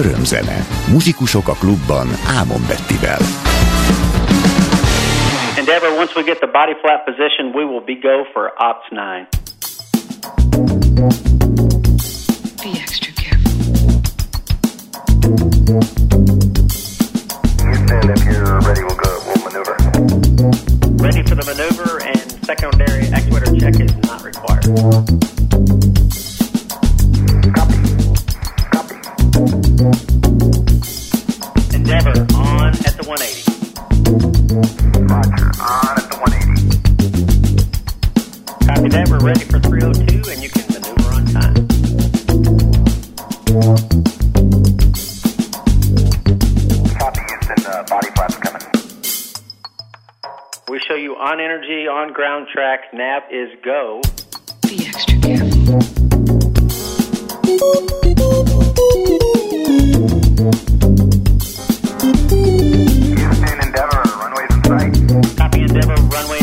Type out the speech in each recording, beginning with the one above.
Örömzene. Muzsikusok a klubban Ámon Bettivel. Endeavor, once we get the body flat position, we will be go for ops 9. Be extra careful. Houston, if you're ready, we'll go. We'll maneuver. Ready for the maneuver, and secondary actuator check is not required. Endeavor, on at the 180. Roger. On at the 180. Copy that, we're ready for 302, and you can maneuver on time. Copy, Houston. Uh, body flaps coming. We show you on energy, on ground track, nav is go. Be extra careful. whatever runway.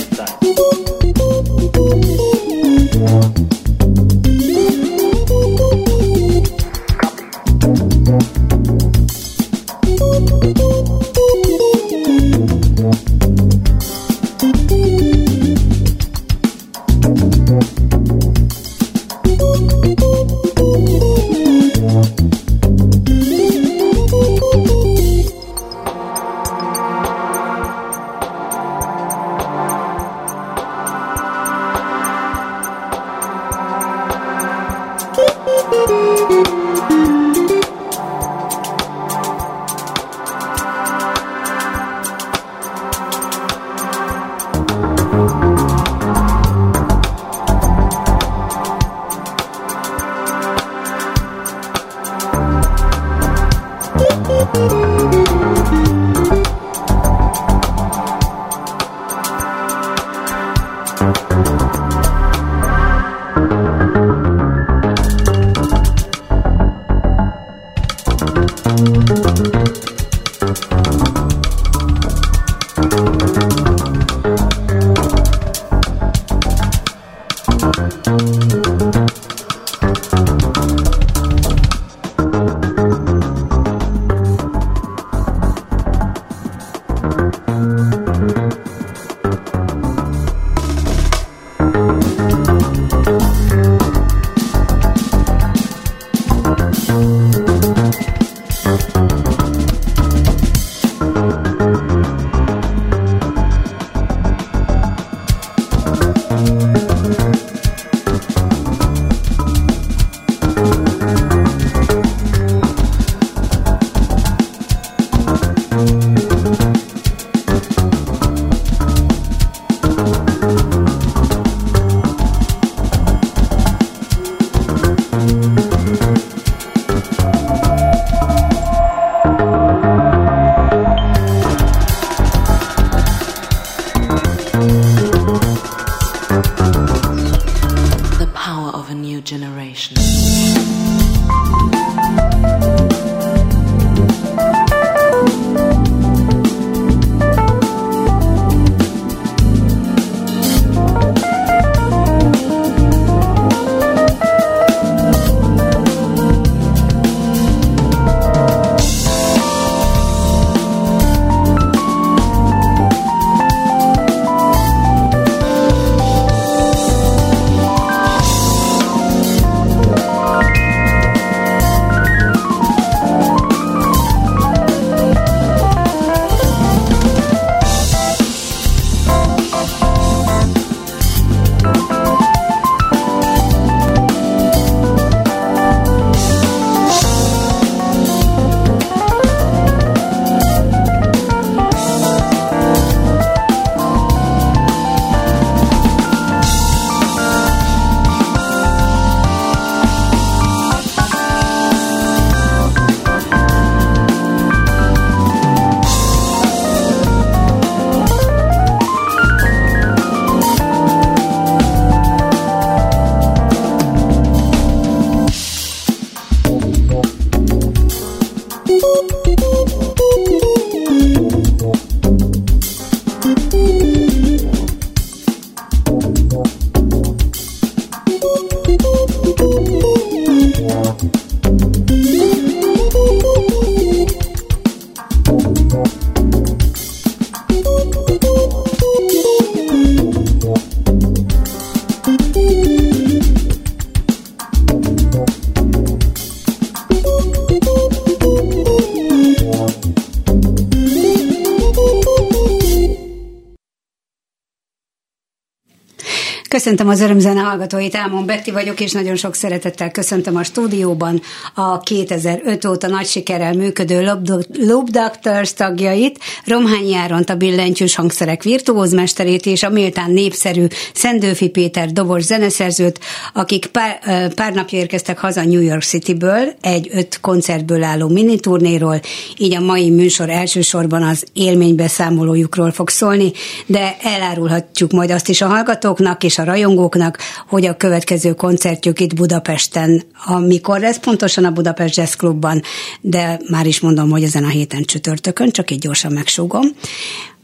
Köszöntöm az örömzene hallgatóit, Ámon Betti vagyok, és nagyon sok szeretettel köszöntöm a stúdióban a 2005 óta nagy sikerrel működő Loop Doctors tagjait, Romhányi Áront a billentyűs hangszerek virtuózmesterét és a méltán népszerű Szendőfi Péter dobos zeneszerzőt, akik pár, pár napja érkeztek haza New York Cityből, egy öt koncertből álló miniturnéról, így a mai műsor elsősorban az élménybeszámolójukról fog szólni, de elárulhatjuk majd azt is a hallgatóknak és a rajongóknak, hogy a következő koncertjük itt Budapesten, amikor lesz pontosan a Budapest Jazz Clubban, de már is mondom, hogy ezen a héten csütörtökön, csak így gyorsan megsúgom.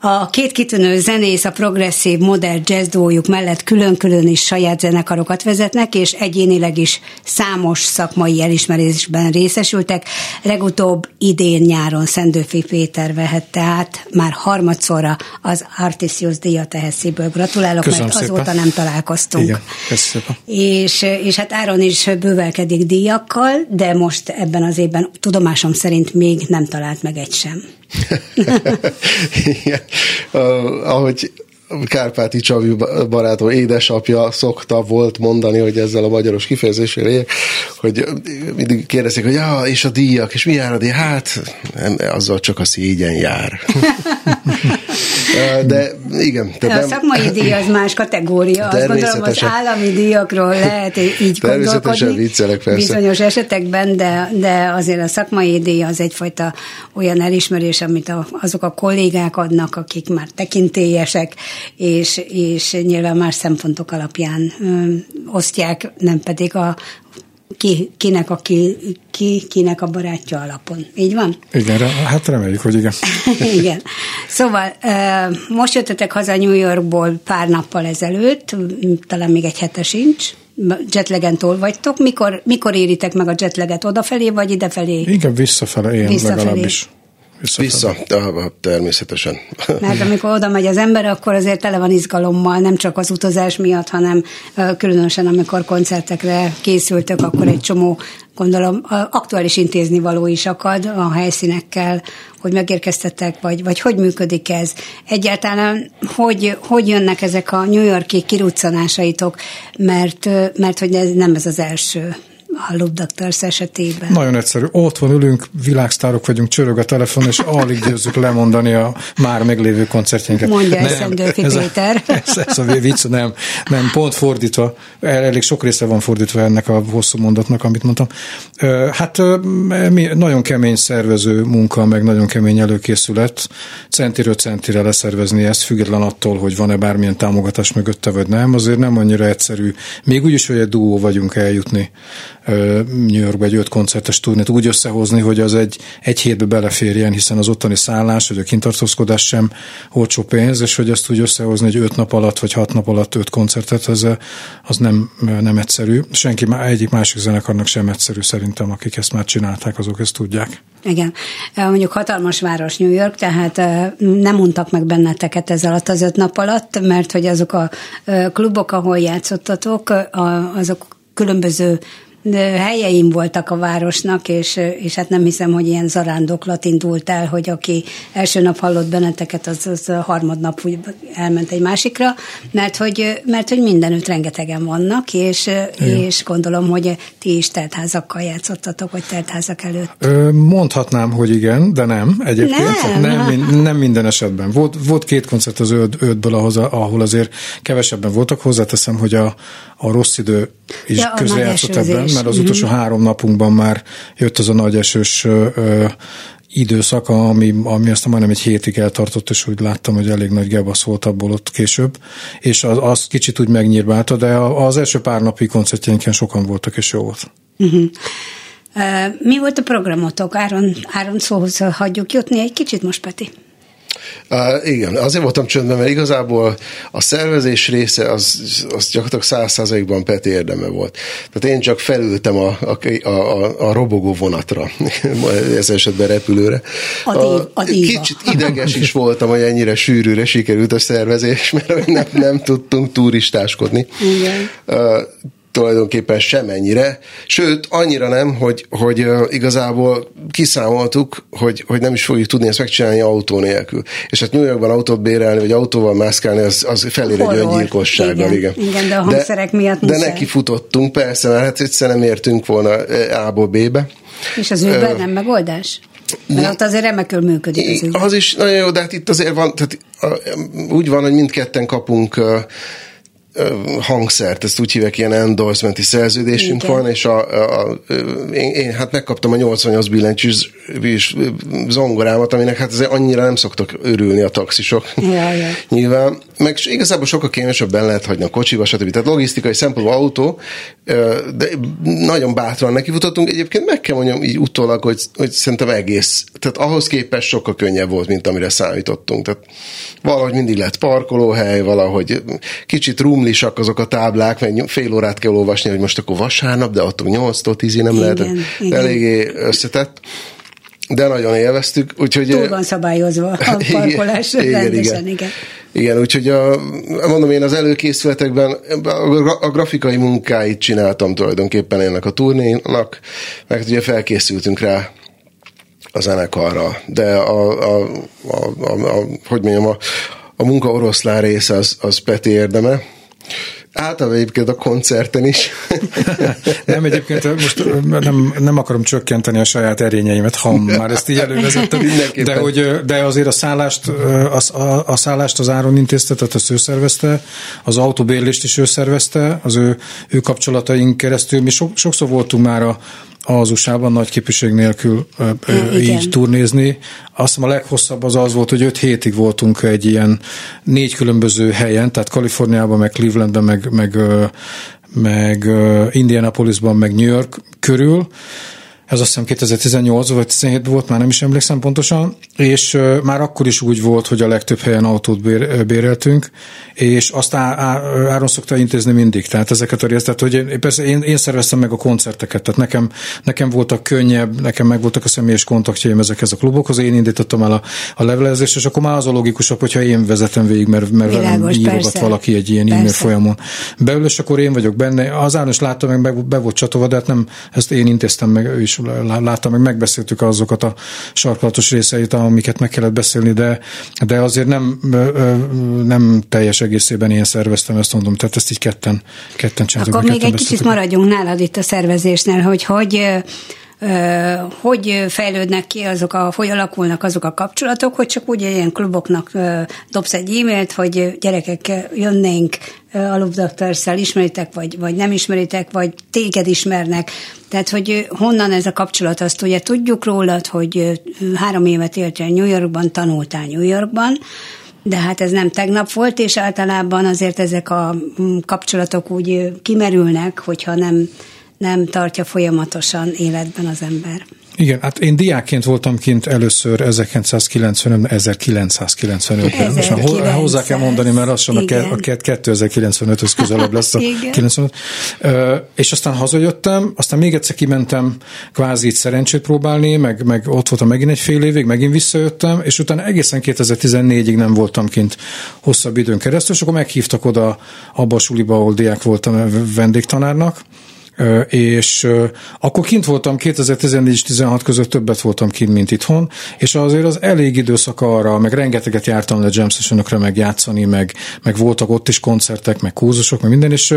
A két kitűnő zenész a progresszív, modern jazz dójuk mellett külön-külön is saját zenekarokat vezetnek, és egyénileg is számos szakmai elismerésben részesültek. Legutóbb idén nyáron Szendőfi Péter vehette át már harmadszorra az Artisius díjat ehhez szívből. Gratulálok, Köszönöm mert szépen. azóta nem találkoztunk. Igen, köszönöm. És, és hát Áron is bővelkedik díjakkal, de most ebben az évben tudomásom szerint még nem talált meg egy sem. Igen. Ahogy Kárpáti Csabi barátom édesapja szokta volt mondani, hogy ezzel a magyaros kifejezéssel éljek, hogy mindig kérdezik, hogy ja, és a díjak, és mi jár a díj? Hát, azzal csak a szégyen jár. De igen. De a szakmai díj az más kategória. Azt gondolom, az állami díjakról lehet így gondolkodni. viccelek persze. Bizonyos esetekben, de, de azért a szakmai díj az egyfajta olyan elismerés, amit a, azok a kollégák adnak, akik már tekintélyesek, és, és nyilván más szempontok alapján ö, osztják, nem pedig a ki, kinek, a, ki, ki, kinek a barátja alapon. Így van? Igen, hát reméljük, hogy igen. igen. Szóval most jöttetek haza New Yorkból pár nappal ezelőtt, talán még egy hete sincs, jetlegen túl vagytok. Mikor, mikor éritek meg a jetleget? Odafelé vagy idefelé? Inkább visszafele, én visszafelé. legalábbis. Vissza, természetesen. Mert amikor oda megy az ember, akkor azért tele van izgalommal, nem csak az utazás miatt, hanem különösen amikor koncertekre készültök, akkor egy csomó gondolom aktuális intézni való is akad a helyszínekkel, hogy megérkeztettek, vagy, vagy hogy működik ez. Egyáltalán hogy, hogy jönnek ezek a New Yorki kiruccanásaitok, mert, mert hogy ez nem ez az első Doctors esetében? Nagyon egyszerű. Ott van ülünk, világsztárok vagyunk, csörög a telefon, és alig győzzük lemondani a már meglévő koncertjeinket. Mondja nem, Szendőfi ez Péter. A, ez, ez a vicc, nem, nem, pont fordítva. Elég sok része van fordítva ennek a hosszú mondatnak, amit mondtam. Hát mi, nagyon kemény szervező munka, meg nagyon kemény előkészület. Centiről centire leszervezni ezt, független attól, hogy van-e bármilyen támogatás mögötte, vagy nem. Azért nem annyira egyszerű. Még úgy is, hogy egy duó vagyunk eljutni New Yorkba egy öt koncertes turnét úgy összehozni, hogy az egy, egy hétbe beleférjen, hiszen az ottani szállás, vagy a kintartózkodás sem olcsó pénz, és hogy ezt úgy összehozni, hogy öt nap alatt, vagy hat nap alatt öt koncertet, az, az nem, nem egyszerű. Senki, egyik másik zenekarnak sem egyszerű szerintem, akik ezt már csinálták, azok ezt tudják. Igen. Mondjuk hatalmas város New York, tehát nem mondtak meg benneteket ez alatt az öt nap alatt, mert hogy azok a klubok, ahol játszottatok, azok különböző helyeim voltak a városnak, és, és hát nem hiszem, hogy ilyen zarándoklat indult el, hogy aki első nap hallott benneteket, az, az harmadnap úgy elment egy másikra, mert hogy, mert hogy mindenütt rengetegen vannak, és, és gondolom, hogy ti is teltházakkal játszottatok, vagy teltházak előtt. Mondhatnám, hogy igen, de nem egyébként. Nem, nem, nem minden esetben. Volt, volt két koncert az öt, ötből, ahhoz, ahol azért kevesebben voltak. Hozzáteszem, hogy a, a rossz idő is ja, közrejátszott ebben, mert az utolsó uh-huh. három napunkban már jött az a nagy esős ö, időszak, ami, ami aztán majdnem egy hétig eltartott, és úgy láttam, hogy elég nagy gebasz volt abból ott később, és az, az kicsit úgy megnyírbálta, de az első pár napi koncertjeinken sokan voltak, és jó volt. Uh-huh. Mi volt a programotok? Áron, Áron szóhoz hagyjuk jutni egy kicsit most, Peti. Uh, igen, azért voltam csöndben, mert igazából a szervezés része az, az gyakorlatilag száz százalékban Peti érdeme volt. Tehát én csak felültem a, a, a, a robogó vonatra, ez esetben repülőre. A, dív, a Kicsit ideges is voltam, hogy ennyire sűrűre sikerült a szervezés, mert nem, nem tudtunk turistáskodni. Igen. Uh, tulajdonképpen semennyire, sőt, annyira nem, hogy, hogy uh, igazából kiszámoltuk, hogy, hogy nem is fogjuk tudni ezt megcsinálni autó nélkül. És hát New Yorkban autót bérelni, vagy autóval mászkálni, az, az felér egy öngyilkossággal. Igen, igen, de a hangszerek miatt De muszáj. neki futottunk, persze, mert hát egyszerűen nem értünk volna A-ból B-be. És az Uber nem megoldás? Mert ott azért remekül működik az. Az is nagyon jó, de hát itt azért van, tehát úgy van, hogy mindketten kapunk ö, hangszert, ezt úgy hívják, ilyen endorsementi szerződésünk Igen. van, és a, a, a, én, én, hát megkaptam a 88 billentyűs zongorámat, aminek hát azért annyira nem szoktak örülni a taxisok. Ja, ja. Nyilván, meg igazából sokkal kényesebben lehet hagyni a kocsiba, stb. Tehát logisztikai szempontból autó, de nagyon bátran nekifutottunk. Egyébként meg kell mondjam így utólag, hogy, hogy szerintem egész, tehát ahhoz képest sokkal könnyebb volt, mint amire számítottunk. Tehát valahogy mindig lett parkolóhely, valahogy kicsit rumlisak azok a táblák, mert fél órát kell olvasni, hogy most akkor vasárnap, de attól 8-tól 10 nem lehet. igen. Eléggé összetett. De nagyon élveztük, úgyhogy... Túl van szabályozva a parkolás rendesen, igen. Igen, úgyhogy a, mondom, én az előkészületekben a grafikai munkáit csináltam tulajdonképpen ennek a turnénak, meg ugye felkészültünk rá a zenekarra, de a, a, a, a, a hogy mondjam, a, a munka oroszlán része az, az Peti érdeme. Általában egyébként a koncerten is. Nem, egyébként most nem, nem akarom csökkenteni a saját erényeimet, ha már ezt így elővezettem, de, hogy, de azért a szállást, a, a, a szállást az Áron intézte, tehát azt ő szervezte, az autóbérlést is ő szervezte, az ő, ő kapcsolataink keresztül. Mi so, sokszor voltunk már a, az USA-ban nagy képviség nélkül ö, ö, Igen. így turnézni. Azt hiszem a leghosszabb az az volt, hogy öt hétig voltunk egy ilyen négy különböző helyen, tehát Kaliforniában, meg Clevelandben, meg, meg, meg Indianapolisban, meg New York körül. Ez azt hiszem 2018 vagy 17 volt, már nem is emlékszem pontosan, és már akkor is úgy volt, hogy a legtöbb helyen autót béreltünk, és azt á, á, Áron szokta intézni mindig, tehát ezeket a részt, tehát hogy én, persze én, én szerveztem meg a koncerteket, tehát nekem, nekem voltak könnyebb, nekem meg voltak a személyes kontaktjaim ezekhez a klubokhoz, én indítottam el a, a levelezést, és akkor már az a logikusabb, hogyha én vezetem végig, mert, mert velem Világos, írogat persze. valaki egy ilyen e-mail Persze. folyamon belül, és akkor én vagyok benne. Az Áron is látta meg, meg be volt csatolva, de hát nem, ezt én intéztem meg, ő is lá- látta meg, megbeszéltük azokat a sarkalatos részeit, amiket meg kellett beszélni, de, de azért nem, nem teljes egészében én szerveztem, ezt mondom, tehát ezt így ketten, ketten csináltuk. Akkor még egy kicsit maradjunk nálad itt a szervezésnél, hogy hogy hogy fejlődnek ki azok a, hogy alakulnak azok a kapcsolatok, hogy csak úgy ilyen kluboknak dobsz egy e-mailt, hogy gyerekek jönnénk ö, a Lubdaktarszel, ismeritek, vagy, vagy nem ismeritek, vagy téged ismernek. Tehát, hogy honnan ez a kapcsolat, azt ugye tudjuk rólad, hogy három évet éltél New Yorkban, tanultál New Yorkban, de hát ez nem tegnap volt, és általában azért ezek a mm, kapcsolatok úgy kimerülnek, hogyha nem, nem tartja folyamatosan életben az ember. Igen, hát én diákként voltam kint először 1995 1995-ben. Most már ho- 1900, hozzá kell mondani, mert a, ke- igen. a ke- 2095-höz közelebb lesz a Igen. 95. Ö, És aztán hazajöttem, aztán még egyszer kimentem kvázi itt szerencsét próbálni, meg, meg ott voltam megint egy fél évig, megint visszajöttem, és utána egészen 2014-ig nem voltam kint hosszabb időn keresztül, és akkor meghívtak oda abba a suliba, ahol diák voltam vendégtanárnak, és akkor kint voltam 2014 és 16 között többet voltam kint, mint itthon, és azért az elég időszak arra, meg rengeteget jártam le jam sessionokra, meg játszani, meg, meg voltak ott is koncertek, meg kurzusok, meg minden, és,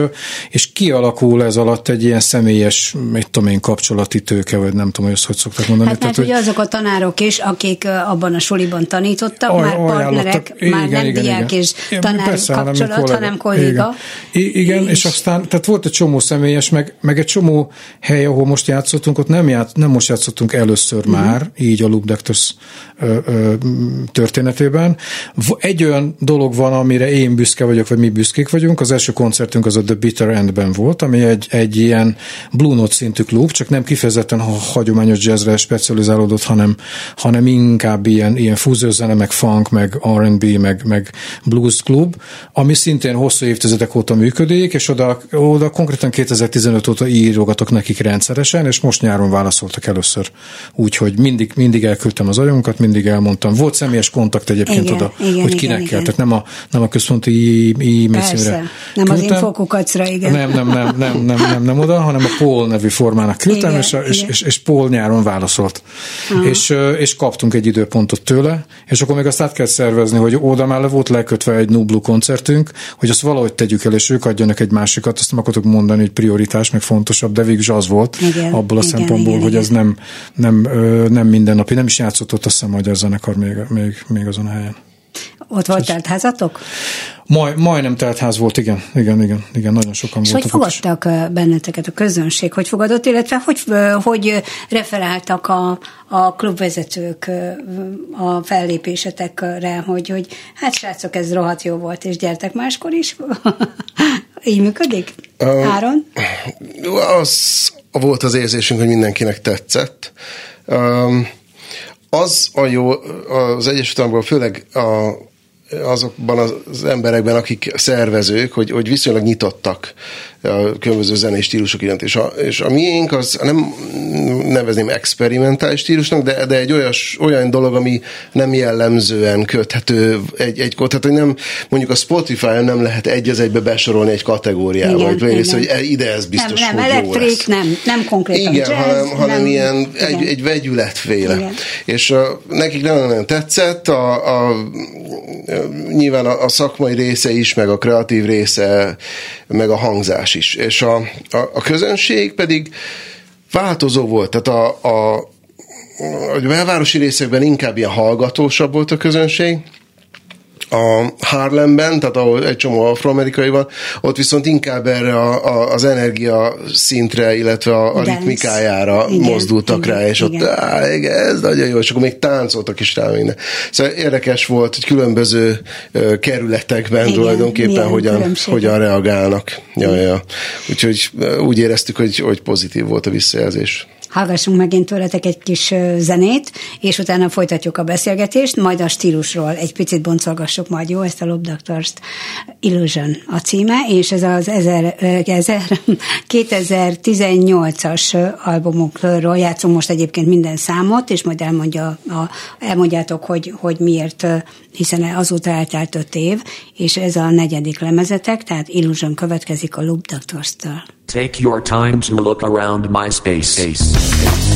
és kialakul ez alatt egy ilyen személyes, mit tudom én, kapcsolati tőke, vagy nem tudom, hogy ezt hogy szokták mondani. Hát mert Tehát, ugye azok a tanárok is, akik abban a suliban tanítottak, Aj- már partnerek, már nem diák és Igen, tanár persze, kapcsolat, hanem kolléga. Igen, igen És- aztán, tehát volt egy csomó személyes, meg, meg egy csomó hely, ahol most játszottunk, ott nem, ját, nem most játszottunk először uh-huh. már, így a ö, történetében. Egy olyan dolog van, amire én büszke vagyok, vagy mi büszkék vagyunk. Az első koncertünk az a The Bitter Endben volt, ami egy, egy ilyen Blue Note szintű klub, csak nem kifejezetten ha hagyományos jazzre specializálódott, hanem, hanem inkább ilyen, ilyen fúziózene, meg funk, meg R&B, meg, meg blues klub, ami szintén hosszú évtizedek óta működik, és oda, oda konkrétan 2015 óta írogatok nekik rendszeresen, és most nyáron válaszoltak először. Úgyhogy mindig, mindig elküldtem az anyagunkat, mindig elmondtam. Volt személyes kontakt egyébként Igen, oda, igen, hogy igen, kinek igen. kell. Tehát nem a, nem a központi e-mail címre. Nem az küldtem. infokukacra, igen. Nem, nem, nem, nem, nem, nem, nem oda, hanem a Paul nevű formának küldtem, Igen, és, a, és, igen. és, és Paul nyáron válaszolt. És, és kaptunk egy időpontot tőle, és akkor még azt át kell szervezni, hogy oda már le volt lekötve egy Nublu koncertünk, hogy azt valahogy tegyük el, és ők adjanak egy másikat, azt nem akartuk mondani, hogy prioritás, meg fontosabb, de végül is az volt Igen, abból a igen, szempontból, igen, hogy igen. ez nem, nem, nem mindennapi, nem is játszott ott hogy ez zenekar még, még, még azon a helyen. Ott volt telt házatok? Maj, majdnem telt ház volt, igen, igen, igen, igen, nagyon sokan És hogy voltak ott is. fogadtak benneteket a közönség? Hogy fogadott, illetve hogy, hogy referáltak a, a klubvezetők a fellépésetekre, hogy, hogy hát srácok, ez rohadt jó volt, és gyertek máskor is? Így működik? Áron? az volt az érzésünk, hogy mindenkinek tetszett. Um, az a jó az Egyesült Államokban, főleg a, azokban az emberekben, akik szervezők, hogy, hogy viszonylag nyitottak a különböző zenei stílusok iránt. És a, és a miénk az nem nevezném experimentális stílusnak, de, de egy olyas, olyan dolog, ami nem jellemzően köthető egy, egy tehát hogy nem, mondjuk a Spotify-on nem lehet egy az egybe besorolni egy kategóriába, Igen, vagy playlist, igen. hogy e- ide ez biztos, nem, nem, hogy jó lesz. nem, nem konkrétan Igen, jazz, hanem, hanem nem, ilyen igen. egy, egy vegyületféle. Igen. És uh, nekik nagyon, nagyon tetszett, a, a, nyilván a, a szakmai része is, meg a kreatív része, meg a hangzás is. És a, a, a közönség pedig változó volt, tehát a, a, a belvárosi részekben inkább ilyen hallgatósabb volt a közönség, a Harlemben, tehát ahol egy csomó afroamerikai van, ott viszont inkább erre a, a, az energia szintre, illetve a, a ritmikájára Igen, mozdultak igen, rá, és ott igen. á, igen, ez nagyon jó, és akkor még táncoltak is rá minden. Szóval érdekes volt, hogy különböző ö, kerületekben Igen, tulajdonképpen hogyan, hogyan reagálnak. Ja, ja. Úgyhogy úgy éreztük, hogy, hogy pozitív volt a visszajelzés. Hallgassunk megint tőletek egy kis zenét, és utána folytatjuk a beszélgetést, majd a stílusról egy picit boncolgassuk majd, jó, ezt a Lobdaktort Illusion a címe, és ez az 1000, ö, 1000, 2018-as ö, albumokról játszunk most egyébként minden számot, és majd elmondja, a, elmondjátok, hogy, hogy miért, hiszen azóta eltelt öt év, és ez a negyedik lemezetek, tehát Illusion következik a Lobdaktors-től. Take your time to look around my space.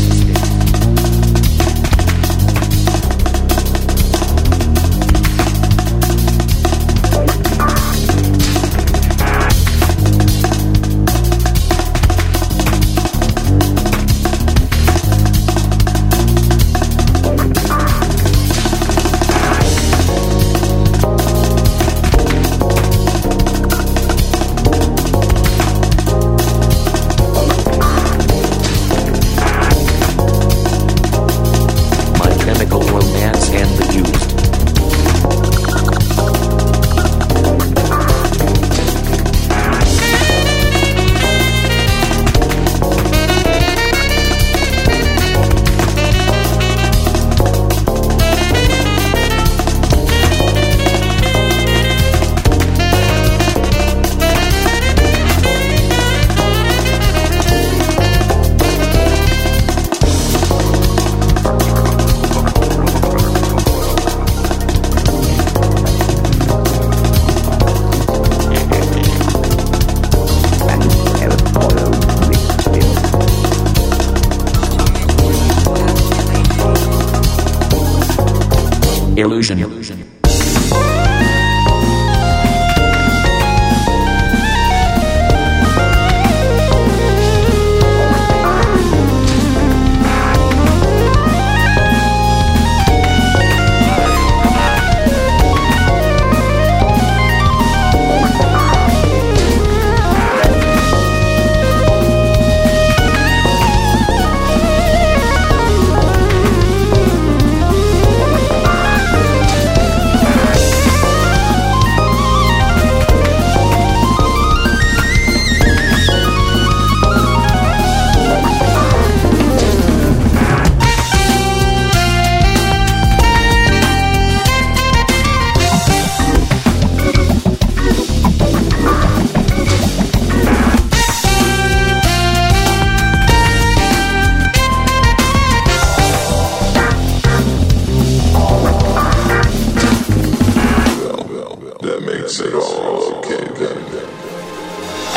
then.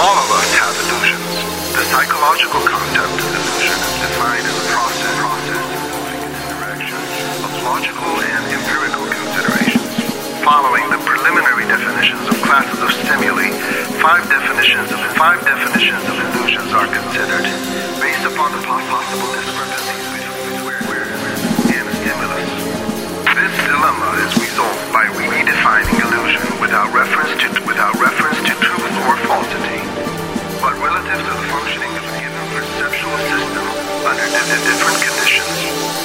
All of us have illusions. The psychological concept of illusion is defined as a process, process moving in the of logical and empirical considerations. Following the preliminary definitions of classes of stimuli, five definitions of five definitions of illusions are considered based upon the possible discrepancies between where and stimulus. This dilemma is resolved by redefining illusion without reference to without reference to truth or falsity, but relative to the functioning of a given perceptual system under different conditions.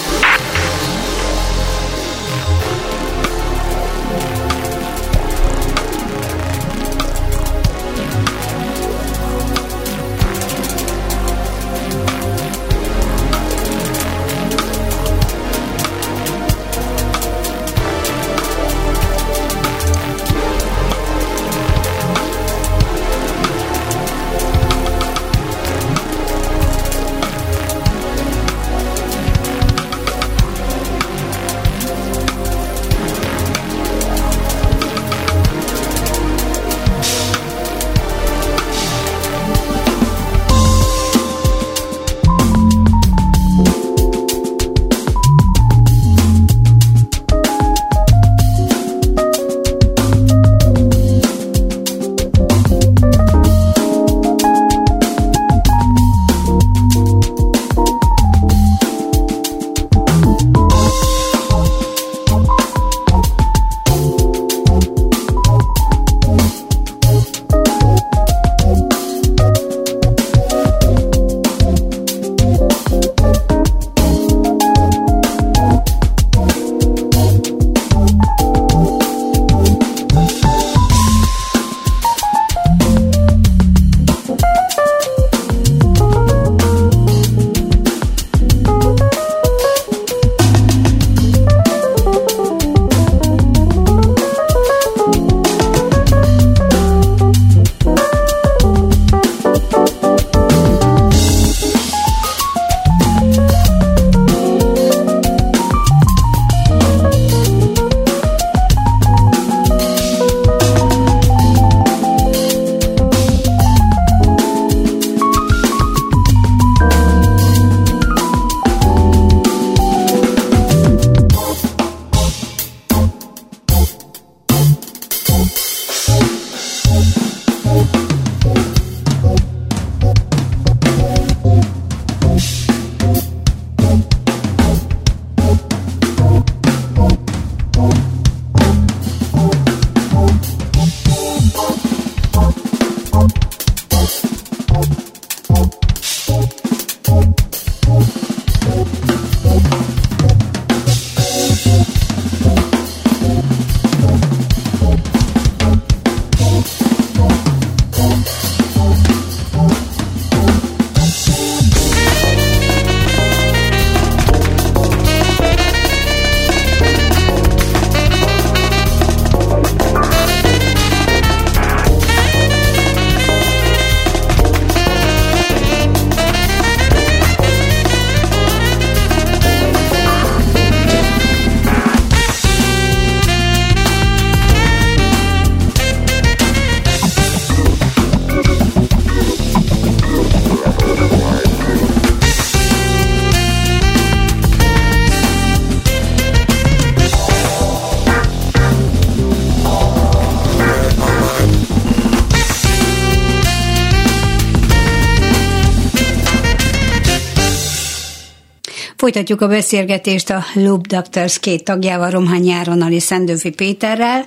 Folytatjuk a beszélgetést a Loop Doctors két tagjával, Romhány Áronnal és Szendőfi Péterrel.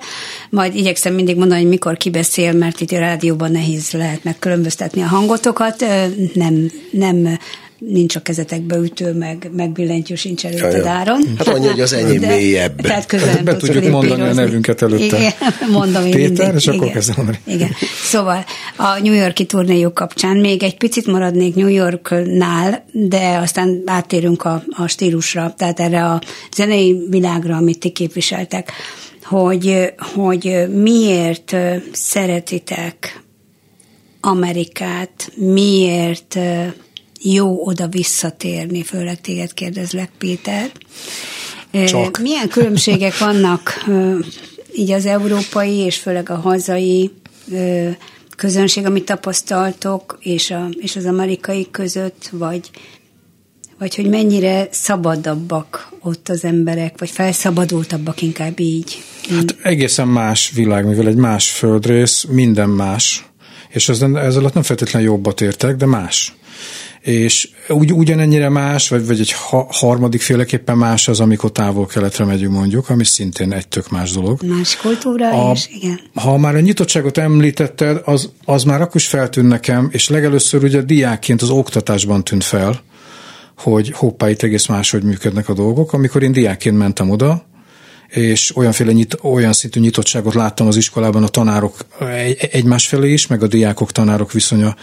Majd igyekszem mindig mondani, hogy mikor kibeszél, mert itt a rádióban nehéz lehet megkülönböztetni a hangotokat. Nem, nem nincs a kezetekbe ütő, meg, meg billentyű sincs előtted Áron. Hát annyi, hogy az enyém mélyebb. Tehát közel nem Be tudjuk mondani a nevünket előtte. Igen, mondom én Péter, mindig. és akkor kezdem mondani. Igen. Szóval a New Yorki turnéjuk kapcsán még egy picit maradnék New Yorknál, de aztán áttérünk a, a stílusra, tehát erre a zenei világra, amit ti képviseltek, hogy, hogy miért szeretitek Amerikát, miért jó oda visszatérni, főleg téged kérdezlek, Péter. Csak. Milyen különbségek vannak így az európai és főleg a hazai közönség, amit tapasztaltok, és, a, és az amerikai között, vagy, vagy hogy mennyire szabadabbak ott az emberek, vagy felszabadultabbak inkább így. Hát egészen más világ, mivel egy más földrész, minden más, és ez, ez alatt nem feltétlenül jobbat értek, de más és ugy, ugyanennyire más, vagy, vagy egy ha, harmadik féleképpen más az, amikor távol-keletre megyünk mondjuk, ami szintén egy tök más dolog. Más kultúra a, is, igen. Ha már a nyitottságot említetted, az, az már akkor is feltűn nekem, és legelőször ugye diákként az oktatásban tűnt fel, hogy hoppá, itt egész máshogy működnek a dolgok. Amikor én diákként mentem oda, és olyanféle nyit, olyan szintű nyitottságot láttam az iskolában a tanárok egymás felé is, meg a diákok tanárok viszonya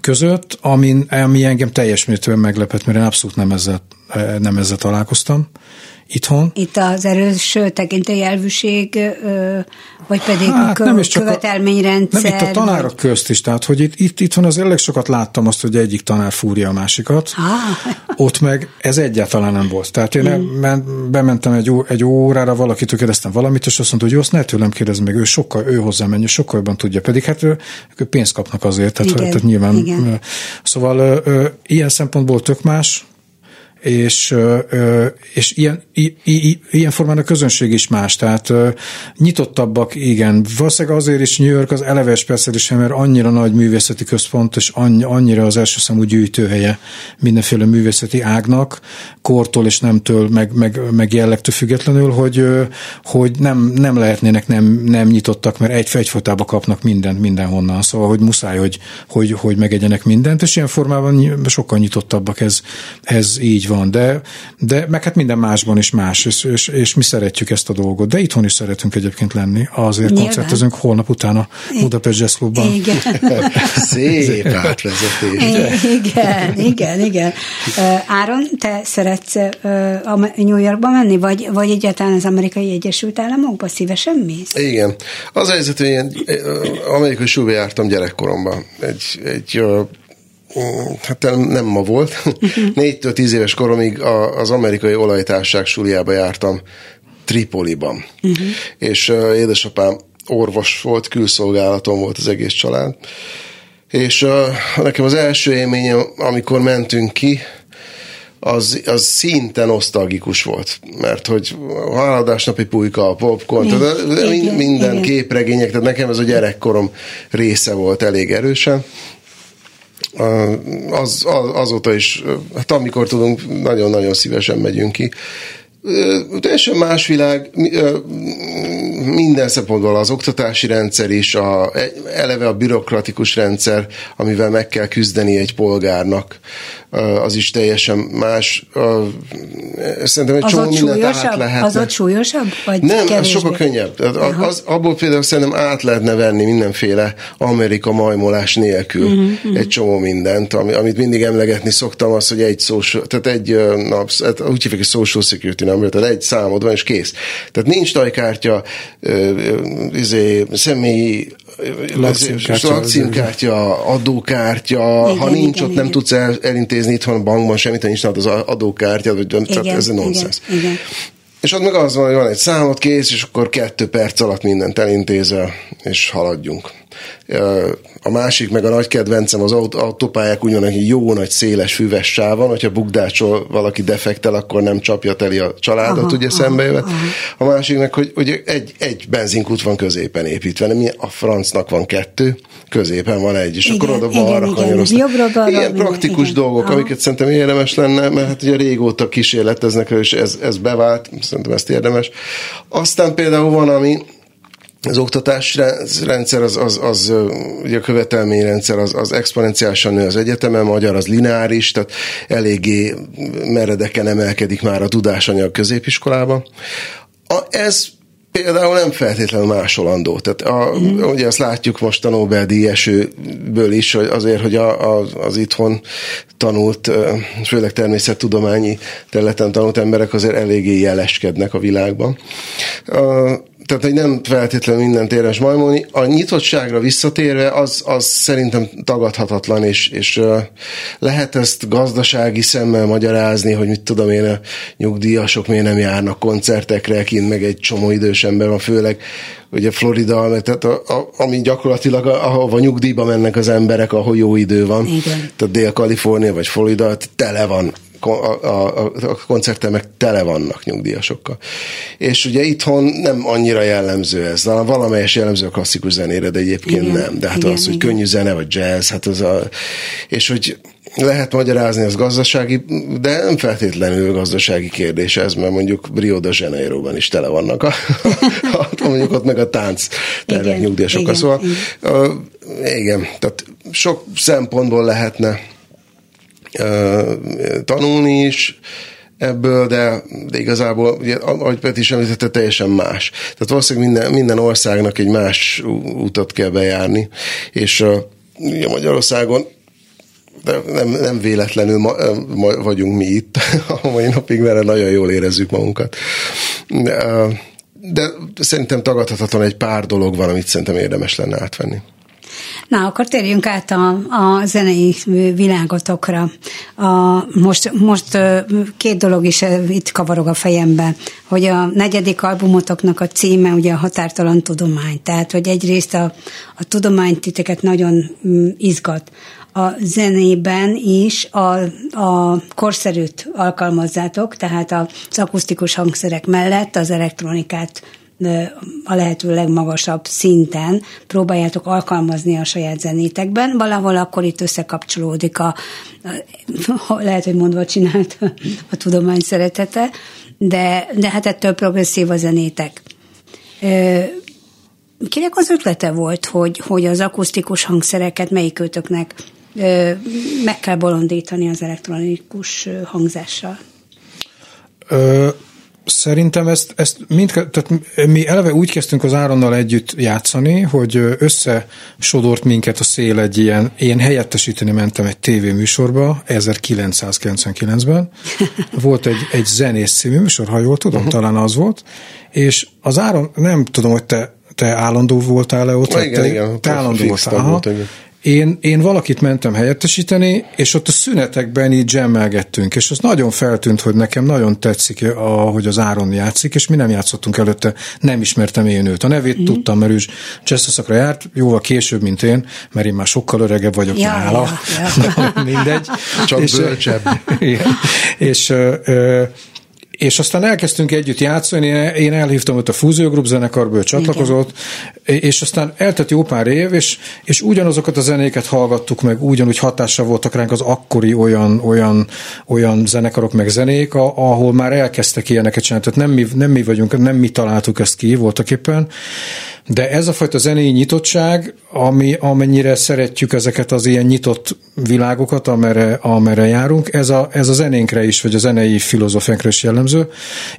között, ami, ami engem teljes mértékben meglepett, mert én abszolút nem ezzel, nem ezzel találkoztam itthon. Itt az erős tekintélyelvűség, vagy pedig hát, nem is csak követelményrendszer? nem itt a tanárok vagy... közt is, tehát hogy itt, itt, itt van az elég sokat láttam azt, hogy egyik tanár fúrja a másikat, ah. ott meg ez egyáltalán nem volt. Tehát én mm. bementem egy, ó, egy órára, valakitől kérdeztem valamit, és azt mondta, hogy jó, azt ne tőlem kérdezni meg, ő sokkal, ő hozzá menj, sokkal jobban tudja, pedig hát ő, ő pénzt kapnak azért, tehát, igen, tehát nyilván. Igen. Szóval ö, ö, ilyen szempontból tök más, és, és ilyen, ilyen formán a közönség is más, tehát nyitottabbak, igen. Valószínűleg azért is New York az eleve speciális, mert annyira nagy művészeti központ, és annyira az első számú gyűjtőhelye mindenféle művészeti ágnak, kortól és nemtől, meg, meg, meg jellegtől függetlenül, hogy, hogy nem, nem lehetnének nem, nem nyitottak, mert egy egyfolytában kapnak mindent mindenhonnan, szóval, hogy muszáj, hogy, hogy, hogy megegyenek mindent, és ilyen formában sokkal nyitottabbak ez, ez így van van, de, de meg hát minden másban is más, és, és, és mi szeretjük ezt a dolgot, de itthon is szeretünk egyébként lenni, azért Nyilván. koncertezünk holnap után a Budapest Jazz Clubban. Igen. Szép átvezetés. Igen, igen, igen. Áron, te szeretsz a New Yorkba menni, vagy, vagy egyáltalán az amerikai Egyesült Államokba szívesen mész? Igen. Az helyzet, hogy én amerikai súlyba jártam gyerekkoromban. Egy, egy hát nem ma volt. Négytől tíz éves koromig az amerikai olajtárság suliába jártam Tripoliban. Uh-huh. És uh, édesapám orvos volt, külszolgálaton volt az egész család. És uh, nekem az első élményem, amikor mentünk ki, az, az szinte nosztalgikus volt, mert hogy a háladásnapi pulyka, a popcorn, tehát minden igen. képregények, tehát nekem ez a gyerekkorom része volt elég erősen, az, az, azóta is, hát amikor tudunk, nagyon-nagyon szívesen megyünk ki. Teljesen más világ, minden szempontból az oktatási rendszer is, a, eleve a bürokratikus rendszer, amivel meg kell küzdeni egy polgárnak, az is teljesen más. Szerintem egy az csomó mindent át lehetne. Az ott súlyosabb? Vagy Nem, kevésbé? az sokkal könnyebb. Az, abból például szerintem át lehetne venni mindenféle Amerika majmolás nélkül uh-huh, uh-huh. egy csomó mindent, amit mindig emlegetni szoktam, az, hogy egy social, tehát egy nap, hát úgy hívják, hogy social security number, tehát egy számod van, és kész. Tehát nincs tajkártya, izé, személyi lakcímkártya, adókártya, igen, ha nincs igen, ott, igen. nem tudsz el, elintézni itthon a bankban semmit, nincs nálad az adókártya, vagy igen, tehát ez egy nonsens. Igen, igen. És ott meg az van, hogy van egy számot kész, és akkor kettő perc alatt mindent elintézel, és haladjunk. A másik, meg a nagy kedvencem az autópályák hogy jó nagy széles füves sávon, hogyha bukdácsol valaki defektel, akkor nem csapja teli a családot, aha, ugye aha, szembe jövet. A másik meg, hogy, hogy egy, egy benzinkút van középen építve, mi a francnak van kettő, középen van egy, és igen, akkor oda balra kanyaroznak. Ilyen praktikus igen, dolgok, aha. amiket szerintem érdemes lenne, mert hát ugye régóta kísérleteznek, és ez, ez bevált, szerintem ezt érdemes. Aztán például van, ami az oktatás rendszer, az, az, az ugye a követelményrendszer az, az exponenciálisan nő az egyetemen, magyar az lineáris, tehát eléggé meredeken emelkedik már a tudásanyag középiskolában. A, ez például nem feltétlenül másolandó. Tehát a, mm. ugye azt látjuk most a Nobel-díj esőből is, hogy azért, hogy a, a, az itthon tanult, főleg természettudományi területen tanult emberek azért eléggé jeleskednek a világban. Tehát hogy nem feltétlenül mindent érdemes majmolni. A nyitottságra visszatérve az, az szerintem tagadhatatlan, és, és lehet ezt gazdasági szemmel magyarázni, hogy mit tudom én, a nyugdíjasok miért nem járnak koncertekre, kint meg egy csomó idős ember van, főleg ugye Florida, meg tehát a, a, ami gyakorlatilag ahova nyugdíjba mennek az emberek, ahol jó idő van. Igen. Tehát Dél-Kalifornia vagy Florida, tele van a, a, a koncertemek tele vannak nyugdíjasokkal. És ugye itthon nem annyira jellemző ez, valamelyes jellemző a klasszikus zenére, de egyébként Igen, nem. De hát igen, az, hogy igen. könnyű zene, vagy jazz, hát az a... És hogy lehet magyarázni az gazdasági, de nem feltétlenül gazdasági kérdés ez, mert mondjuk Rio de Janeiroban is tele vannak a, a, a mondjuk ott meg a tánc tervek nyugdíjasokkal. Szóval igen. igen, tehát sok szempontból lehetne tanulni is ebből, de, de igazából, ugye, ahogy Peti is említette, teljesen más. Tehát valószínűleg minden, minden országnak egy más útot kell bejárni, és ugye Magyarországon de nem, nem véletlenül ma, ma vagyunk mi itt a mai napig, mert nagyon jól érezzük magunkat. De, de szerintem tagadhatatlan egy pár dolog van, amit szerintem érdemes lenne átvenni. Na, akkor térjünk át a, a zenei világotokra. A, most, most két dolog is itt kavarog a fejembe, hogy a negyedik albumotoknak a címe ugye a Határtalan Tudomány. Tehát, hogy egyrészt a, a tudomány titeket nagyon mm, izgat. A zenében is a, a korszerűt alkalmazzátok, tehát az akusztikus hangszerek mellett az elektronikát a lehető legmagasabb szinten próbáljátok alkalmazni a saját zenétekben, valahol akkor itt összekapcsolódik a, a lehet, hogy mondva csinált a tudomány szeretete, de, de hát ettől progresszív a zenétek. Kinek az ötlete volt, hogy, hogy az akusztikus hangszereket melyikőtöknek meg kell bolondítani az elektronikus hangzással? Szerintem ezt, ezt mind, tehát mi eleve úgy kezdtünk az Áronnal együtt játszani, hogy összesodort minket a szél egy ilyen, én helyettesíteni mentem egy tévéműsorba 1999-ben. Volt egy, egy zenész című műsor, ha jól tudom, uh-huh. talán az volt, és az Áron, nem tudom, hogy te, te állandó voltál-e ott? Vagy igen, te, igen, te állandó voltál. aha. volt, igen. Én, én valakit mentem helyettesíteni, és ott a szünetekben így jammelgettünk, és az nagyon feltűnt, hogy nekem nagyon tetszik, ahogy az Áron játszik, és mi nem játszottunk előtte, nem ismertem én őt. A nevét mm. tudtam, mert ő is jazzszakra járt, jóval később, mint én, mert én már sokkal öregebb vagyok Ja, nála, ja, de mindegy. Csak és, bölcsebb. Igen. és, ö, ö, és aztán elkezdtünk együtt játszani, én, elhívtam őt a Fúzió Group zenekarból, ő csatlakozott, és aztán eltett jó pár év, és, és ugyanazokat a zenéket hallgattuk meg, ugyanúgy hatással voltak ránk az akkori olyan, olyan, olyan zenekarok meg zenék, ahol már elkezdtek ilyeneket csinálni. Tehát nem mi, nem mi vagyunk, nem mi találtuk ezt ki voltak éppen, de ez a fajta zenei nyitottság, ami, amennyire szeretjük ezeket az ilyen nyitott világokat, amerre, amerre járunk, ez a, ez a zenénkre is, vagy a zenei filozófiánkra is jellemző,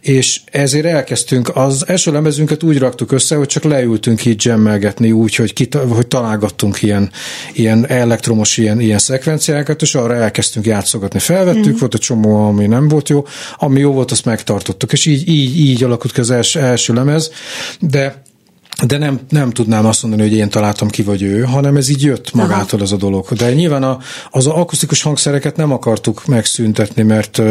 és ezért elkezdtünk, az első lemezünket úgy raktuk össze, hogy csak leültünk így jammelgetni, úgy, hogy, kita, hogy találgattunk ilyen, ilyen elektromos ilyen, ilyen szekvenciákat, és arra elkezdtünk játszogatni. Felvettük, mm. volt egy csomó, ami nem volt jó, ami jó volt, azt megtartottuk, és így, így, így alakult ki az első, első lemez, de de nem, nem tudnám azt mondani, hogy én találtam ki, vagy ő, hanem ez így jött magától ez a dolog. De nyilván a, az akusztikus hangszereket nem akartuk megszüntetni, mert,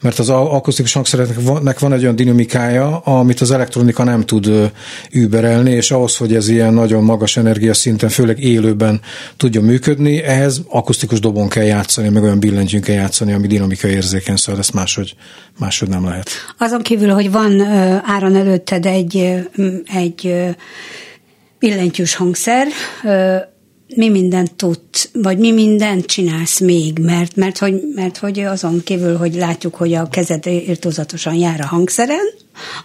mert az akusztikus hangszereknek van, egy olyan dinamikája, amit az elektronika nem tud überelni, és ahhoz, hogy ez ilyen nagyon magas energiaszinten, főleg élőben tudjon működni, ehhez akusztikus dobon kell játszani, meg olyan billentyűn kell játszani, ami dinamika érzékeny, szóval ezt máshogy, máshogy nem lehet. Azon kívül, hogy van áron előtted egy, egy billentyűs hangszer, mi mindent tud, vagy mi mindent csinálsz még, mert, mert, hogy, mert hogy azon kívül, hogy látjuk, hogy a kezed irtózatosan jár a hangszeren,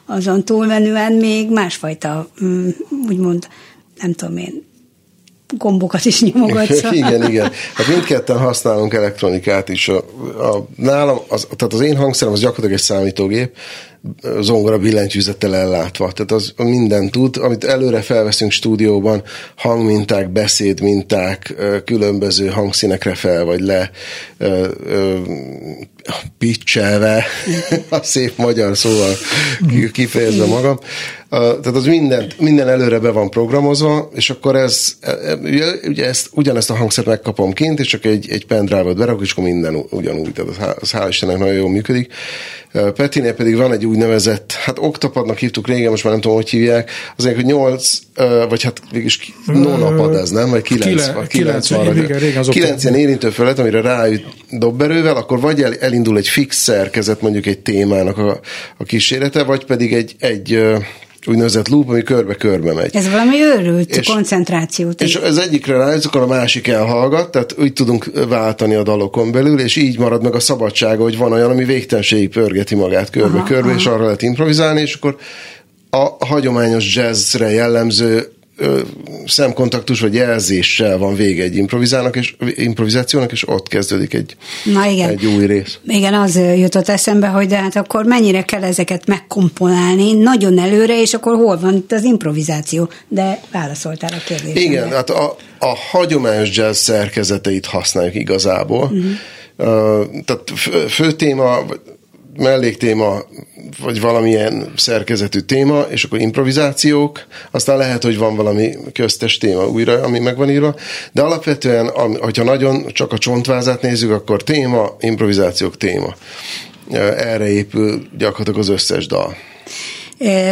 azon túlmenően még másfajta, mm, úgymond, nem tudom én, gombokat is nyomogatsz. igen, igen. Hát mindketten használunk elektronikát is. A, a, nálam, az, tehát az én hangszerem az gyakorlatilag egy számítógép, zongora billentyűzettel ellátva. Tehát az minden tud, amit előre felveszünk stúdióban, hangminták, beszédminták, különböző hangszínekre fel vagy le, pitchelve, a szép magyar szóval ki- kifejezve magam. Tehát az minden, minden előre be van programozva, és akkor ez, e- e- ugye, ezt, ugyanezt a hangszert megkapom kint, és csak egy, egy pendrive-ot berakok, és akkor minden ugyanúgy. Tehát az, há- az hál' Istennek nagyon jól működik. Petinél pedig van egy úgynevezett, hát oktapadnak hívtuk régen, most már nem tudom, hogy hívják, az hogy 8, vagy hát végülis nonapad ez, nem? Vagy 9, Kile- vagy kilenc, 9 igen, régen az 9 ilyen érintő felett, amire ráüt dobberővel, akkor vagy el, elindul egy fix szerkezet, mondjuk egy témának a, a kísérlete, vagy pedig egy, egy úgynevezett loop, ami körbe-körbe megy. Ez valami őrült És- koncentrációt. És az egyikre rájössz, akkor a másik elhallgat, tehát úgy tudunk váltani a dalokon belül, és így marad meg a szabadsága, hogy van olyan, ami végtelenségig pörgeti magát körbe-körbe, és arra lehet improvizálni, és akkor a hagyományos jazzre jellemző ö, szemkontaktus vagy jelzéssel van vége egy improvizálnak és, improvizációnak, és ott kezdődik egy, Na igen. egy új rész. Igen, az jutott eszembe, hogy de hát akkor mennyire kell ezeket megkomponálni nagyon előre, és akkor hol van itt az improvizáció? De válaszoltál a kérdésre. Igen, hát a, a hagyományos jazz szerkezeteit használjuk igazából. Uh-huh. Uh, tehát fő, fő téma, melléktéma, vagy valamilyen szerkezetű téma, és akkor improvizációk, aztán lehet, hogy van valami köztes téma újra, ami meg van írva, de alapvetően, hogyha nagyon csak a csontvázát nézzük, akkor téma, improvizációk, téma. Erre épül gyakorlatilag az összes dal.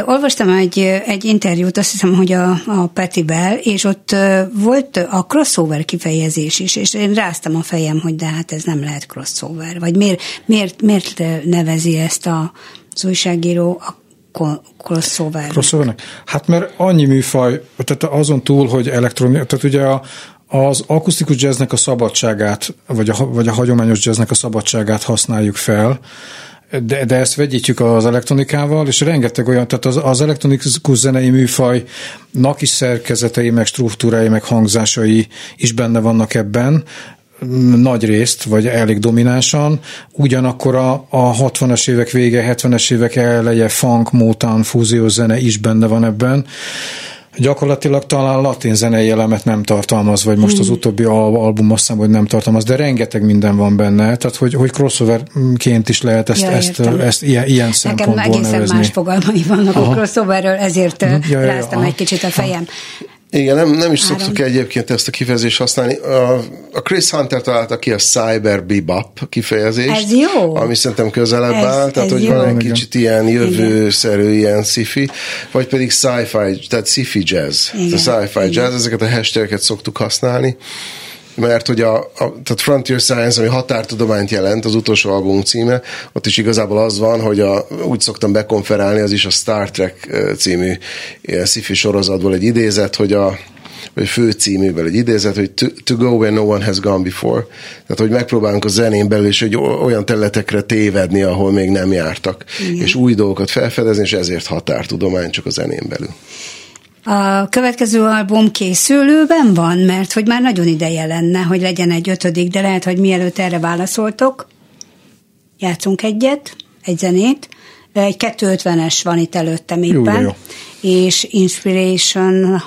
Olvastam egy, egy interjút, azt hiszem, hogy a, a Petivel, és ott volt a crossover kifejezés is, és én ráztam a fejem, hogy de hát ez nem lehet crossover. Vagy miért, miért, miért nevezi ezt a, az újságíró a ko- crossover? Crossovernek? Hát mert annyi műfaj, tehát azon túl, hogy elektronik, tehát ugye a, az akusztikus jazznek a szabadságát, vagy a, vagy a hagyományos jazznek a szabadságát használjuk fel, de, de ezt vegyítjük az elektronikával, és rengeteg olyan, tehát az, az elektronikus zenei műfajnak is szerkezetei, meg struktúrái, meg hangzásai is benne vannak ebben, nagy részt, vagy elég dominánsan, ugyanakkor a, a 60-as évek vége, 70-es évek eleje funk, motown, fúziós zene is benne van ebben. Gyakorlatilag talán latin zenei elemet nem tartalmaz, vagy most az utóbbi al- album azt hiszem, hogy nem tartalmaz, de rengeteg minden van benne, tehát hogy, hogy crossoverként is lehet ezt, Ja, ezt, ezt ilyen, ilyen Nekem szempontból egészen nevezni. más fogalmai vannak Aha. a crossoverről, ezért Mhm. ja, Ja, ja, ja, ráztam aha. egy kicsit a fejem. Igen, nem, nem is szoktuk egyébként ezt a kifejezést használni. A, Chris Hunter találta ki a cyber bebop kifejezést. Ez jó. Ami szerintem közelebb Ez- áll, tehát ez hogy jó. van egy kicsit ilyen jövőszerű, ilyen sci-fi, vagy pedig sci-fi, tehát sci-fi jazz. Igen. A sci-fi Igen. jazz, ezeket a hashtageket szoktuk használni mert hogy a, a tehát Frontier Science, ami határtudományt jelent, az utolsó album címe, ott is igazából az van, hogy a, úgy szoktam bekonferálni, az is a Star Trek című sci-fi sorozatból egy idézet, hogy a vagy főcíműből egy idézet, hogy to, to go where no one has gone before. Tehát, hogy megpróbálunk a zenén belül is hogy olyan területekre tévedni, ahol még nem jártak, Igen. és új dolgokat felfedezni, és ezért határtudomány csak a zenén belül. A következő album készülőben van, mert hogy már nagyon ideje lenne, hogy legyen egy ötödik, de lehet, hogy mielőtt erre válaszoltok, játszunk egyet, egy zenét, egy 250-es van itt előttem Jó, éppen, de jó. és Inspiration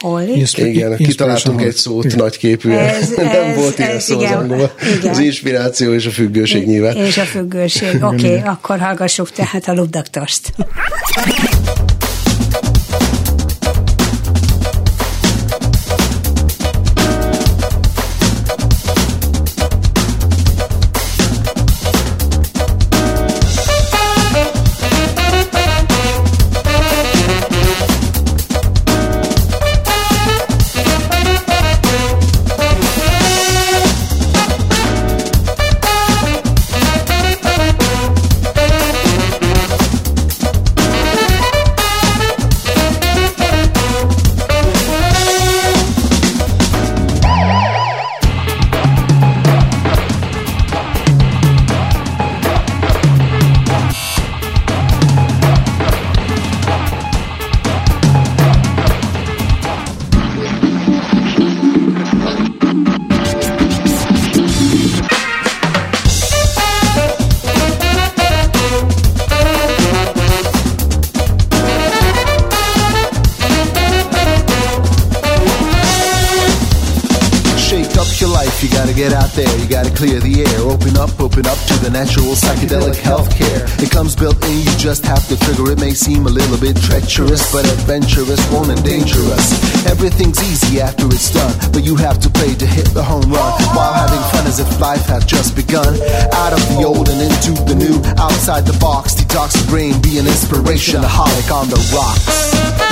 Holly. Inspir- Igen, Inspiration kitaláltunk Hall. egy szót Igen. nagyképűen. Ez- nem ez- volt ilyen ez szó az igen, angolban. igen. Az inspiráció és a függőség nyilván. És a függőség. Oké, okay, akkor hallgassuk tehát a Lubdaktost. Treacherous, but adventurous, won't and dangerous. Everything's easy after it's done, but you have to pay to hit the home run while having fun as if life had just begun. Out of the old and into the new, outside the box, detox the brain, be an inspiration, a holic on the rocks.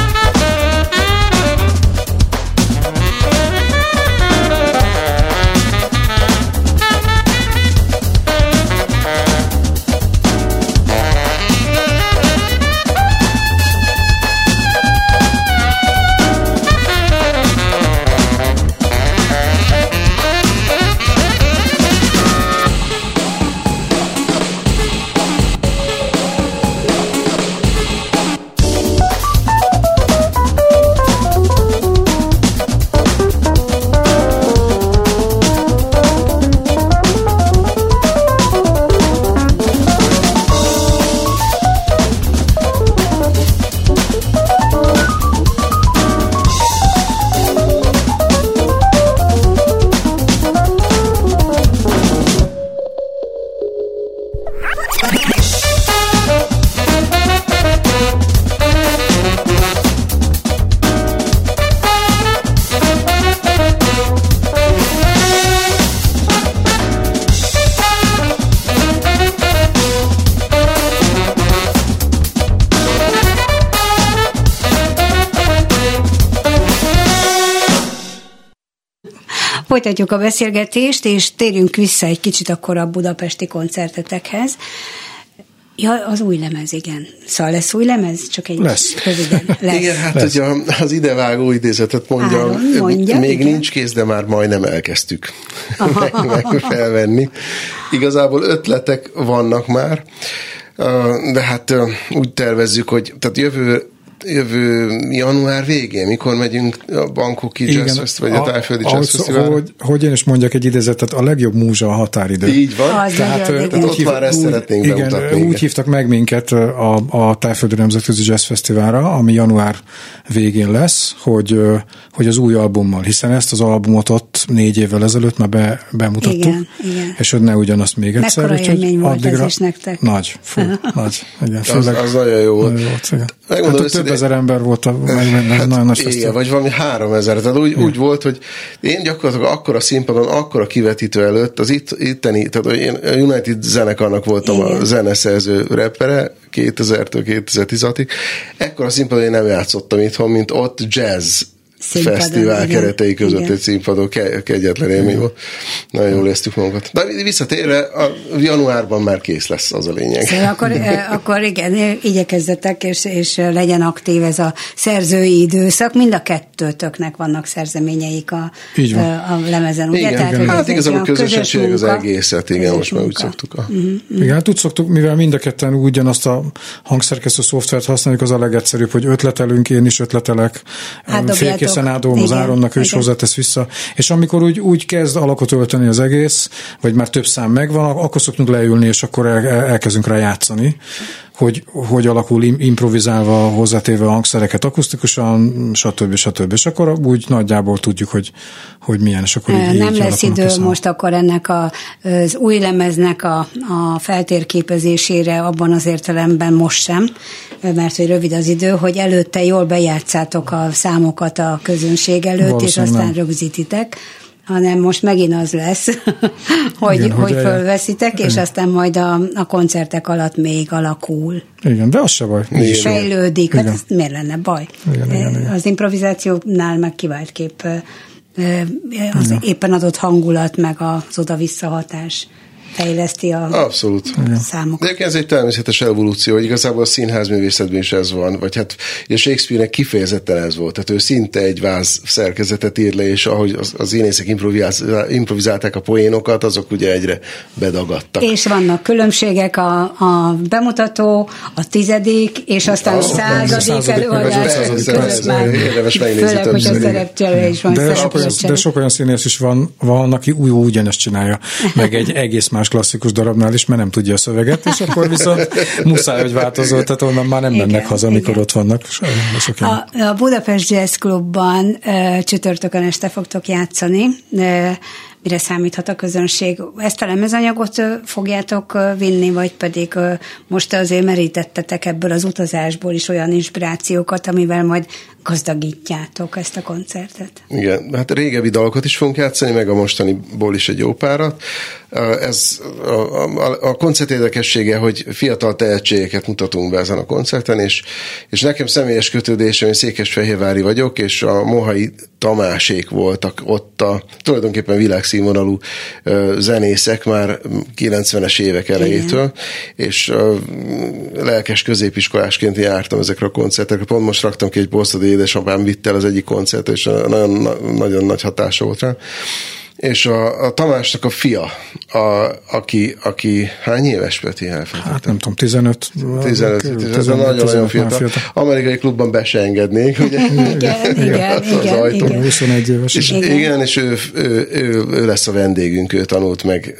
Folytatjuk a beszélgetést, és térjünk vissza egy kicsit akkor a budapesti koncertetekhez. Ja, az új lemez, igen. Szóval lesz új lemez? Csak egy Lesz. röviden. Lesz. Igen, hát lesz. ugye az idevágó idézetet mondja, Áron, mondja, még igen. nincs kész, de már majdnem elkezdtük meg, meg felvenni. Igazából ötletek vannak már, de hát úgy tervezzük, hogy tehát jövő jövő január végén, mikor megyünk a Bangkoki Jazz Festival, vagy a, a Tájföldi Jazz Festival. Hogy, hogy én is mondjak egy idézetet, a legjobb múzsa a határidő. Így van. Az Tehát, ö, igen. ott már ezt úgy, szeretnénk igen, bemutatni, úgy igen. hívtak meg minket a, a Tájföldi Nemzetközi Jazz Fesztiválra, ami január végén lesz, hogy, hogy az új albummal, hiszen ezt az albumot ott négy évvel ezelőtt már be, bemutattuk, Igen, igen. és hogy ne ugyanazt még egyszer. Mekkora élmény volt ez addigra- is nektek? Nagy, fú, nagy. Igen, Az, főleg, az nagyon jó volt. nagyon volt igen. Megmondom Hát ott több őszintén- ezer ember volt, a, meg, meg, meg nagyon nagy igen, vagy valami három ezer. Tehát úgy, úgy volt, hogy én gyakorlatilag akkora színpadon, akkora kivetítő előtt, az itt, itteni, tehát én a United zenekarnak voltam Igen. a zeneszerző repere, 2000-től 2016-ig. Ekkora színpadon én nem játszottam itthon, mint ott jazz Színpadon, fesztivál igen. keretei között Igen. egy színpadon ke- kegyetlen élmény volt. Nagyon jól éreztük magunkat. De visszatérve, a januárban már kész lesz az a lényeg. Szóval akkor, akkor igen, igyekezzetek, és, és legyen aktív ez a szerzői időszak. Mind a kettőtöknek vannak szerzeményeik a, Így van. a lemezen, ugye? Igen, Tehát, hogy hát igazából olyan közösen közös csináljuk az munka. egészet, igen, Közös most már úgy munka. szoktuk. A... Igen, hát úgy szoktuk, mivel mind a ketten ugyanazt a hangszerkesztő szoftvert használjuk, az a legegyszerűbb, hogy ötletelünk, én is ötletelek, Átdobjátok. Az Igen, Áronnak, ő is hozzátesz vissza, és amikor úgy, úgy kezd alakot ölteni az egész, vagy már több szám megvan, akkor szoktunk leülni, és akkor el- elkezdünk rá játszani, hogy, hogy alakul im- improvizálva, hozzátéve a hangszereket akustikusan, stb. stb. És akkor úgy nagyjából tudjuk, hogy, hogy milyen, és akkor így, Nem így lesz idő össze. most akkor ennek a, az új lemeznek a, a feltérképezésére abban az értelemben most sem, mert hogy rövid az idő, hogy előtte jól bejátszátok a számokat a közönség előtt, és Valószínűleg aztán nem. rögzítitek hanem most megint az lesz, hogy, Igen, hogy hogy eljön. fölveszitek, és Igen. aztán majd a, a koncertek alatt még alakul. Igen, de az se baj. jó. Fejlődik, hát Igen. ez miért lenne baj? Igen, igen, igen. Az improvizációnál meg kivált kép az éppen adott hangulat, meg az oda-vissza hatás fejleszti a Abszolút. számokat. De ez egy természetes evolúció, hogy igazából a színházművészetben is ez van, vagy hát ugye Shakespeare-nek kifejezetten ez volt, tehát ő szinte egy váz szerkezetet ír le, és ahogy az, az énészek improvizálták a poénokat, azok ugye egyre bedagadtak. És vannak különbségek, a, a bemutató, a tizedik, és aztán a századik előadás érdemes megnézni főleg, hogy a szerepcsere is van. De sok, olyan, színész is van, van aki új ugyanezt csinálja, meg egy egész más klasszikus darabnál is, mert nem tudja a szöveget, és akkor viszont muszáj, hogy változol, tehát onnan már nem Igen, mennek haza, amikor igen. ott vannak. So- Sok ilyen. A, a Budapest Jazz Clubban ö, csütörtökön este fogtok játszani. Ö, mire számíthat a közönség. Ezt a lemezanyagot fogjátok vinni, vagy pedig most azért merítettetek ebből az utazásból is olyan inspirációkat, amivel majd gazdagítjátok ezt a koncertet? Igen, hát régebbi dalokat is fogunk játszani, meg a mostaniból is egy jó párat. Ez a, a, a koncert érdekessége, hogy fiatal tehetségeket mutatunk be ezen a koncerten, és, és nekem személyes kötődésem, én Székesfehérvári vagyok, és a Mohai Tamásék voltak ott a tulajdonképpen világszínvonalú zenészek már 90-es évek elejétől, és ö, lelkes középiskolásként jártam ezekre a koncertekre. Pont most raktam ki egy posztot, édesapám vitt el az egyik koncert, és nagyon, nagyon nagy hatása volt rá. És a, a Tamásnak a fia, a, aki, aki hány éves Peti elfelejtettem? Hát nem tudom, 15. 15, 15 ez a nagyon-nagyon fiatal. fiatal. Amerikai klubban be se engednék, ugye? Igen, igen, az, az igen, ajtón. igen. 21 éves. És Igen. igen, és ő, ő, ő, ő lesz a vendégünk, ő tanult meg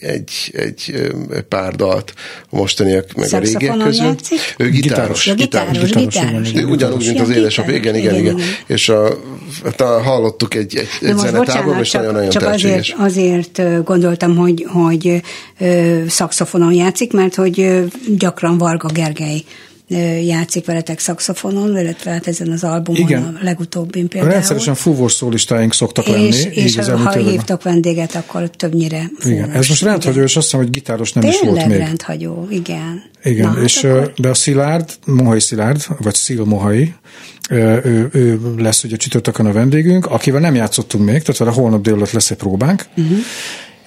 egy, egy pár dalt a mostaniak, meg a régiek közül. játszik? Ő gitáros. Ja, gitáros, gitáros, gitáros. igen, Ő ugyanúgy, mint az Ja, édesapja, igen, igen, igen. igen. És a, hát hallottuk egy, egy, egy bocsánat, és nagyon-nagyon csak azért, azért gondoltam, hogy, hogy ö, szaxofonon játszik, mert hogy gyakran Varga Gergely játszik veletek szaxofonon, illetve hát ezen az albumon Igen. a legutóbbin például. Rendszeresen fúvós szólistáink szoktak lenni. és, és így az ha, hívtok vendéget, akkor többnyire Igen, fúvós. ez most rendhagyó, és azt hiszem, hogy gitáros nem is volt Tényleg még. rendhagyó, igen. Igen, Na, és hát akkor... de a Szilárd, Mohai Szilárd, vagy Szil Mohai, ő, ő lesz ugye csütörtökön a vendégünk, akivel nem játszottunk még, tehát vele holnap délután lesz egy próbánk, uh-huh.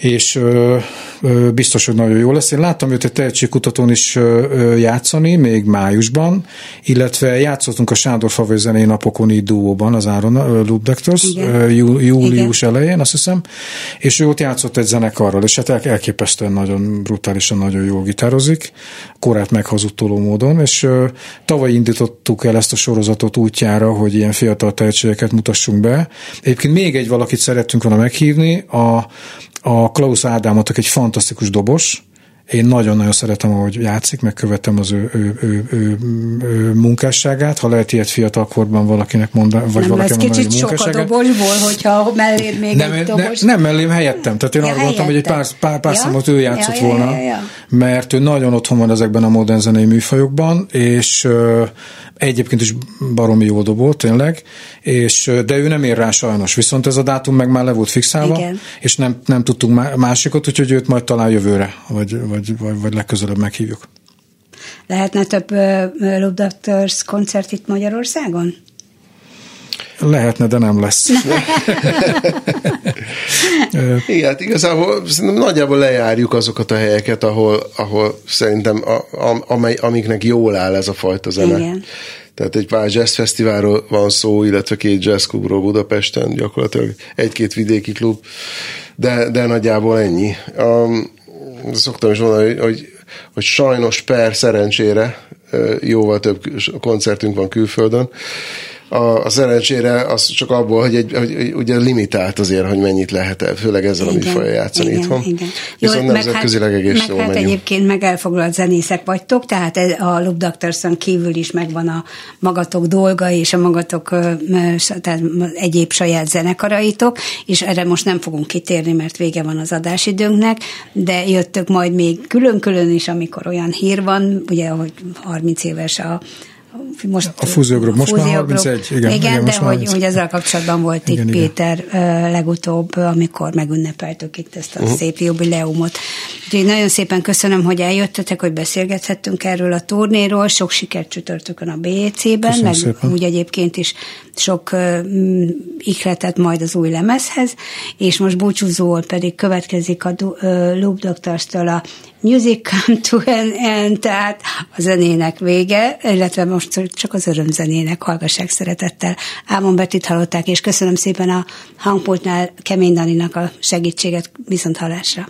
És ö, ö, biztos, hogy nagyon jó lesz. Én láttam őt egy tehetségkutatón is ö, játszani, még májusban, illetve játszottunk a Sándor Favai zenei napokon így duóban, az Áron Igen. ö, jú, július elején, azt hiszem, és ő ott játszott egy zenekarral, és hát el- elképesztően nagyon brutálisan, nagyon jól gitározik, korát meghazudtoló módon, és tavaly indítottuk el ezt a sorozatot útjára, hogy ilyen fiatal tehetségeket mutassunk be. Egyébként még egy valakit szerettünk volna meghívni, a, a Klaus Ádámot, aki egy fantasztikus dobos, én nagyon-nagyon szeretem, ahogy játszik, megkövetem az ő, ő, ő, ő, ő munkásságát. Ha lehet ilyet fiatal korban valakinek mondani, vagy nem valakinek mondani, kicsit sok a dobosból, hogyha melléd még Nem, egy ne, dobos. nem mellém helyettem. Tehát én Ja, arra gondoltam, hogy egy pár, pár, pár Ja? számot ő játszott Ja, ja, volna, ja, ja. mert ő nagyon otthon van ezekben a modern zenei műfajokban, és ö, egyébként is baromi jó dobó, tényleg, és, de ő nem ér rá sajnos, viszont ez a dátum meg már le volt fixálva, Igen. és nem, nem tudtunk má- másikat, úgyhogy őt majd talán jövőre, vagy, vagy, vagy, vagy legközelebb meghívjuk. Lehetne több uh, Loop Doctors koncert itt Magyarországon? Lehetne, de nem lesz. Igen, hát igazából szerintem nagyjából lejárjuk azokat a helyeket, ahol, ahol szerintem a, a, amely, amiknek jól áll ez a fajta zene. Igen. Tehát egy pár jazzfesztiválról van szó, illetve két jazzklubról Budapesten, gyakorlatilag egy-két vidéki klub, de, de nagyjából ennyi. Um, szoktam is mondani, hogy, hogy, hogy sajnos per szerencsére jóval több koncertünk van külföldön, a, a szerencsére az csak abból, hogy, egy, hogy, hogy ugye limitált azért, hogy mennyit lehet el, főleg ezzel a műfajjal játszani igen, itthon. Igen. Viszont meg nemzetközileg egész meg jól hát megyünk. egyébként meg elfoglalt zenészek vagytok, tehát a Loop Doctorson kívül is megvan a magatok dolga és a magatok tehát egyéb saját zenekaraitok, és erre most nem fogunk kitérni, mert vége van az adásidőnknek, de jöttök majd még külön-külön is, amikor olyan hír van, ugye, hogy 30 éves a most A Fúziógrup. Most már Fúziógrup. 31, igen, igen, igen, de hogy, 30. hogy ezzel kapcsolatban volt itt Igen, igen. Péter legutóbb, amikor megünnepeltük itt ezt a uh-huh. szép jubileumot. Úgyhogy nagyon szépen köszönöm, hogy eljöttetek, hogy beszélgethettünk erről a turnéról. Sok sikert csütörtökön a BEC-ben, meg szépen. úgy egyébként is sok mm, ihletet majd az új lemezhez, és most búcsúzóul pedig következik a ö, Loop Doctors-től a Music Come to an End, tehát a zenének vége, illetve most csak az örömzenének hallgassák szeretettel. Ámon Betit hallották, és köszönöm szépen a hangpultnál Kemény Daninak a segítséget viszont hallásra.